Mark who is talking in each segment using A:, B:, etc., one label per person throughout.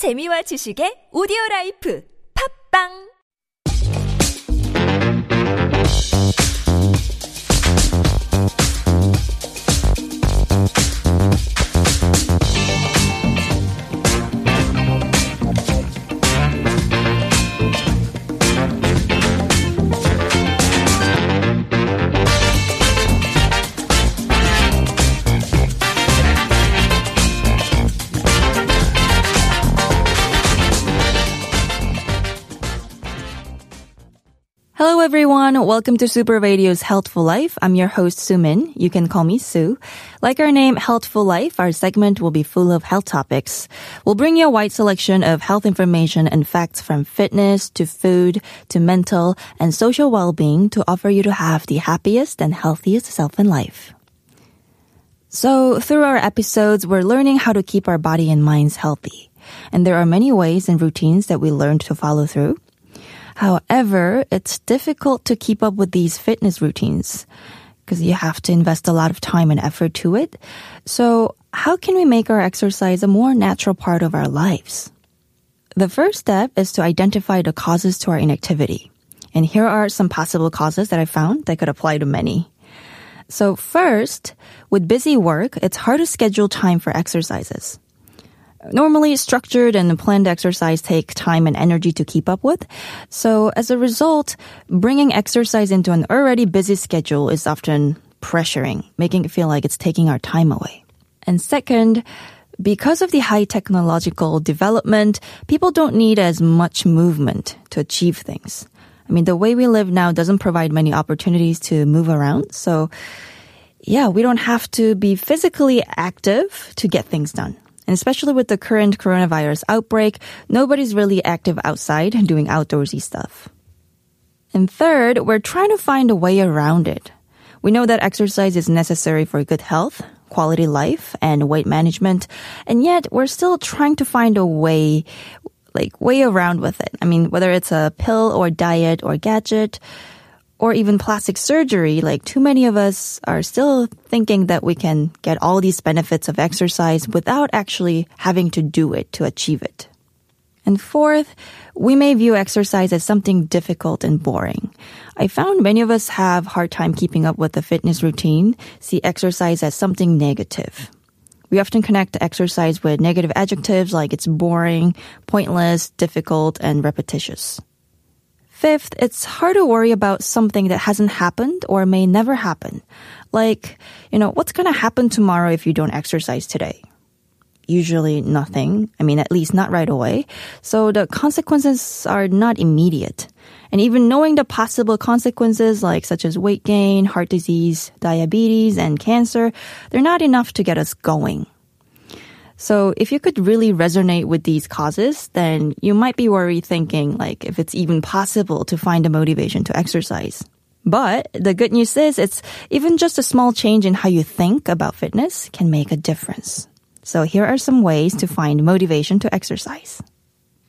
A: 재미와 지식의 오디오 라이프. 팝빵
B: Hello everyone, welcome to Super Radio's Healthful Life. I'm your host Sumin. You can call me Sue. Like our name, Healthful Life, our segment will be full of health topics. We'll bring you a wide selection of health information and facts from fitness to food to mental and social well-being to offer you to have the happiest and healthiest self in life. So through our episodes, we're learning how to keep our body and minds healthy. And there are many ways and routines that we learned to follow through. However, it's difficult to keep up with these fitness routines because you have to invest a lot of time and effort to it. So how can we make our exercise a more natural part of our lives? The first step is to identify the causes to our inactivity. And here are some possible causes that I found that could apply to many. So first, with busy work, it's hard to schedule time for exercises. Normally, structured and planned exercise take time and energy to keep up with. So as a result, bringing exercise into an already busy schedule is often pressuring, making it feel like it's taking our time away. And second, because of the high technological development, people don't need as much movement to achieve things. I mean, the way we live now doesn't provide many opportunities to move around. So yeah, we don't have to be physically active to get things done. And especially with the current coronavirus outbreak, nobody's really active outside doing outdoorsy stuff. And third, we're trying to find a way around it. We know that exercise is necessary for good health, quality life, and weight management, and yet we're still trying to find a way, like, way around with it. I mean, whether it's a pill or diet or gadget, or even plastic surgery, like too many of us are still thinking that we can get all these benefits of exercise without actually having to do it to achieve it. And fourth, we may view exercise as something difficult and boring. I found many of us have hard time keeping up with the fitness routine, see exercise as something negative. We often connect exercise with negative adjectives like it's boring, pointless, difficult, and repetitious. Fifth, it's hard to worry about something that hasn't happened or may never happen. Like, you know, what's going to happen tomorrow if you don't exercise today? Usually nothing. I mean, at least not right away. So the consequences are not immediate. And even knowing the possible consequences like such as weight gain, heart disease, diabetes, and cancer, they're not enough to get us going. So if you could really resonate with these causes, then you might be worried thinking like if it's even possible to find a motivation to exercise. But the good news is it's even just a small change in how you think about fitness can make a difference. So here are some ways to find motivation to exercise.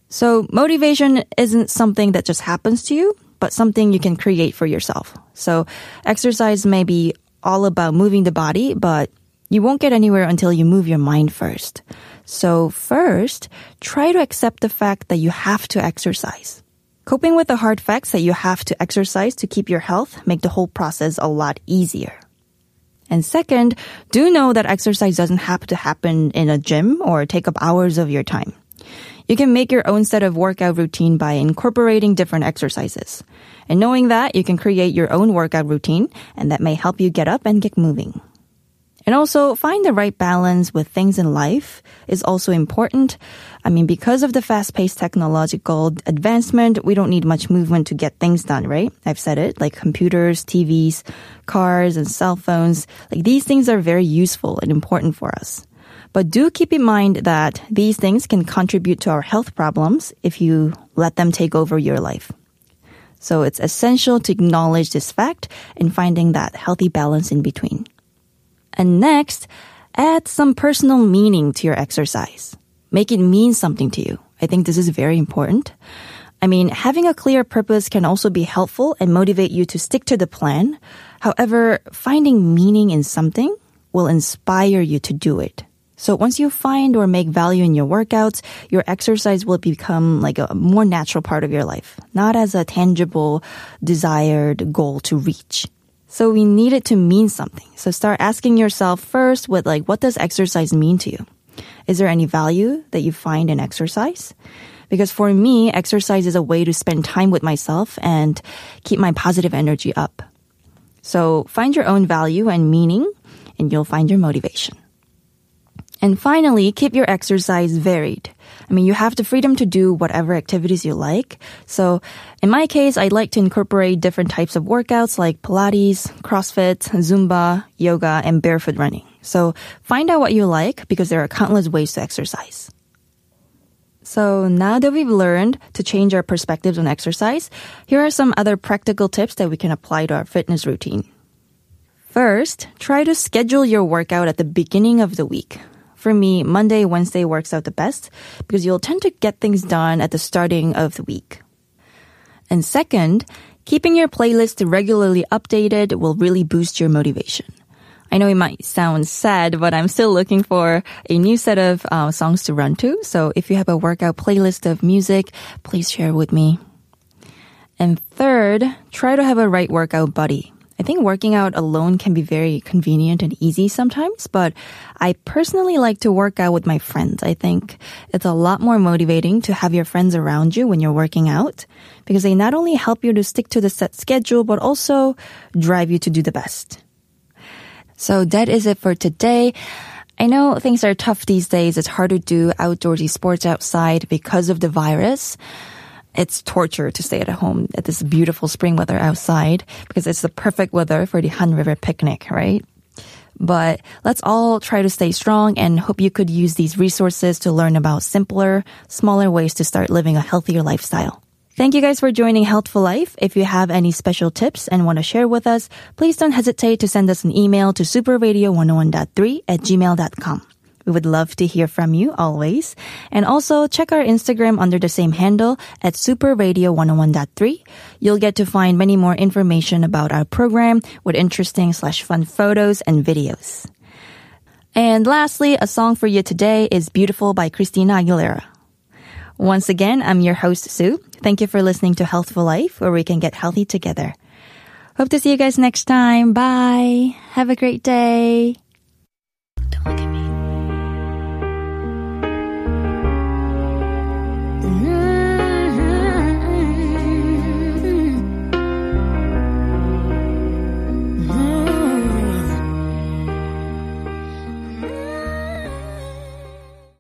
B: So motivation isn't something that just happens to you, but something you can create for yourself. So exercise may be all about moving the body, but you won't get anywhere until you move your mind first. So first, try to accept the fact that you have to exercise. Coping with the hard facts that you have to exercise to keep your health make the whole process a lot easier. And second, do know that exercise doesn't have to happen in a gym or take up hours of your time. You can make your own set of workout routine by incorporating different exercises. And knowing that, you can create your own workout routine and that may help you get up and get moving. And also, find the right balance with things in life is also important. I mean, because of the fast-paced technological advancement, we don't need much movement to get things done, right? I've said it, like computers, TVs, cars, and cell phones. Like these things are very useful and important for us. But do keep in mind that these things can contribute to our health problems if you let them take over your life. So it's essential to acknowledge this fact and finding that healthy balance in between. And next, add some personal meaning to your exercise. Make it mean something to you. I think this is very important. I mean, having a clear purpose can also be helpful and motivate you to stick to the plan. However, finding meaning in something will inspire you to do it. So once you find or make value in your workouts, your exercise will become like a more natural part of your life, not as a tangible, desired goal to reach. So we need it to mean something. So start asking yourself first with like, what does exercise mean to you? Is there any value that you find in exercise? Because for me, exercise is a way to spend time with myself and keep my positive energy up. So find your own value and meaning and you'll find your motivation. And finally, keep your exercise varied. I mean, you have the freedom to do whatever activities you like. So in my case, I like to incorporate different types of workouts like Pilates, CrossFit, Zumba, yoga, and barefoot running. So find out what you like because there are countless ways to exercise. So now that we've learned to change our perspectives on exercise, here are some other practical tips that we can apply to our fitness routine. First, try to schedule your workout at the beginning of the week. For me, Monday, Wednesday works out the best because you'll tend to get things done at the starting of the week. And second, keeping your playlist regularly updated will really boost your motivation. I know it might sound sad, but I'm still looking for a new set of uh, songs to run to. So if you have a workout playlist of music, please share with me. And third, try to have a right workout buddy. I think working out alone can be very convenient and easy sometimes, but I personally like to work out with my friends. I think it's a lot more motivating to have your friends around you when you're working out because they not only help you to stick to the set schedule, but also drive you to do the best. So that is it for today. I know things are tough these days. It's hard to do outdoorsy sports outside because of the virus it's torture to stay at home at this beautiful spring weather outside because it's the perfect weather for the Han River picnic, right? But let's all try to stay strong and hope you could use these resources to learn about simpler, smaller ways to start living a healthier lifestyle. Thank you guys for joining Healthful Life. If you have any special tips and want to share with us, please don't hesitate to send us an email to superradio101.3 at gmail.com. We would love to hear from you always. And also check our Instagram under the same handle at superradio101.3. You'll get to find many more information about our program with interesting slash fun photos and videos. And lastly, a song for you today is Beautiful by Christina Aguilera. Once again, I'm your host, Sue. Thank you for listening to Healthful Life, where we can get healthy together. Hope to see you guys next time. Bye. Have a great day.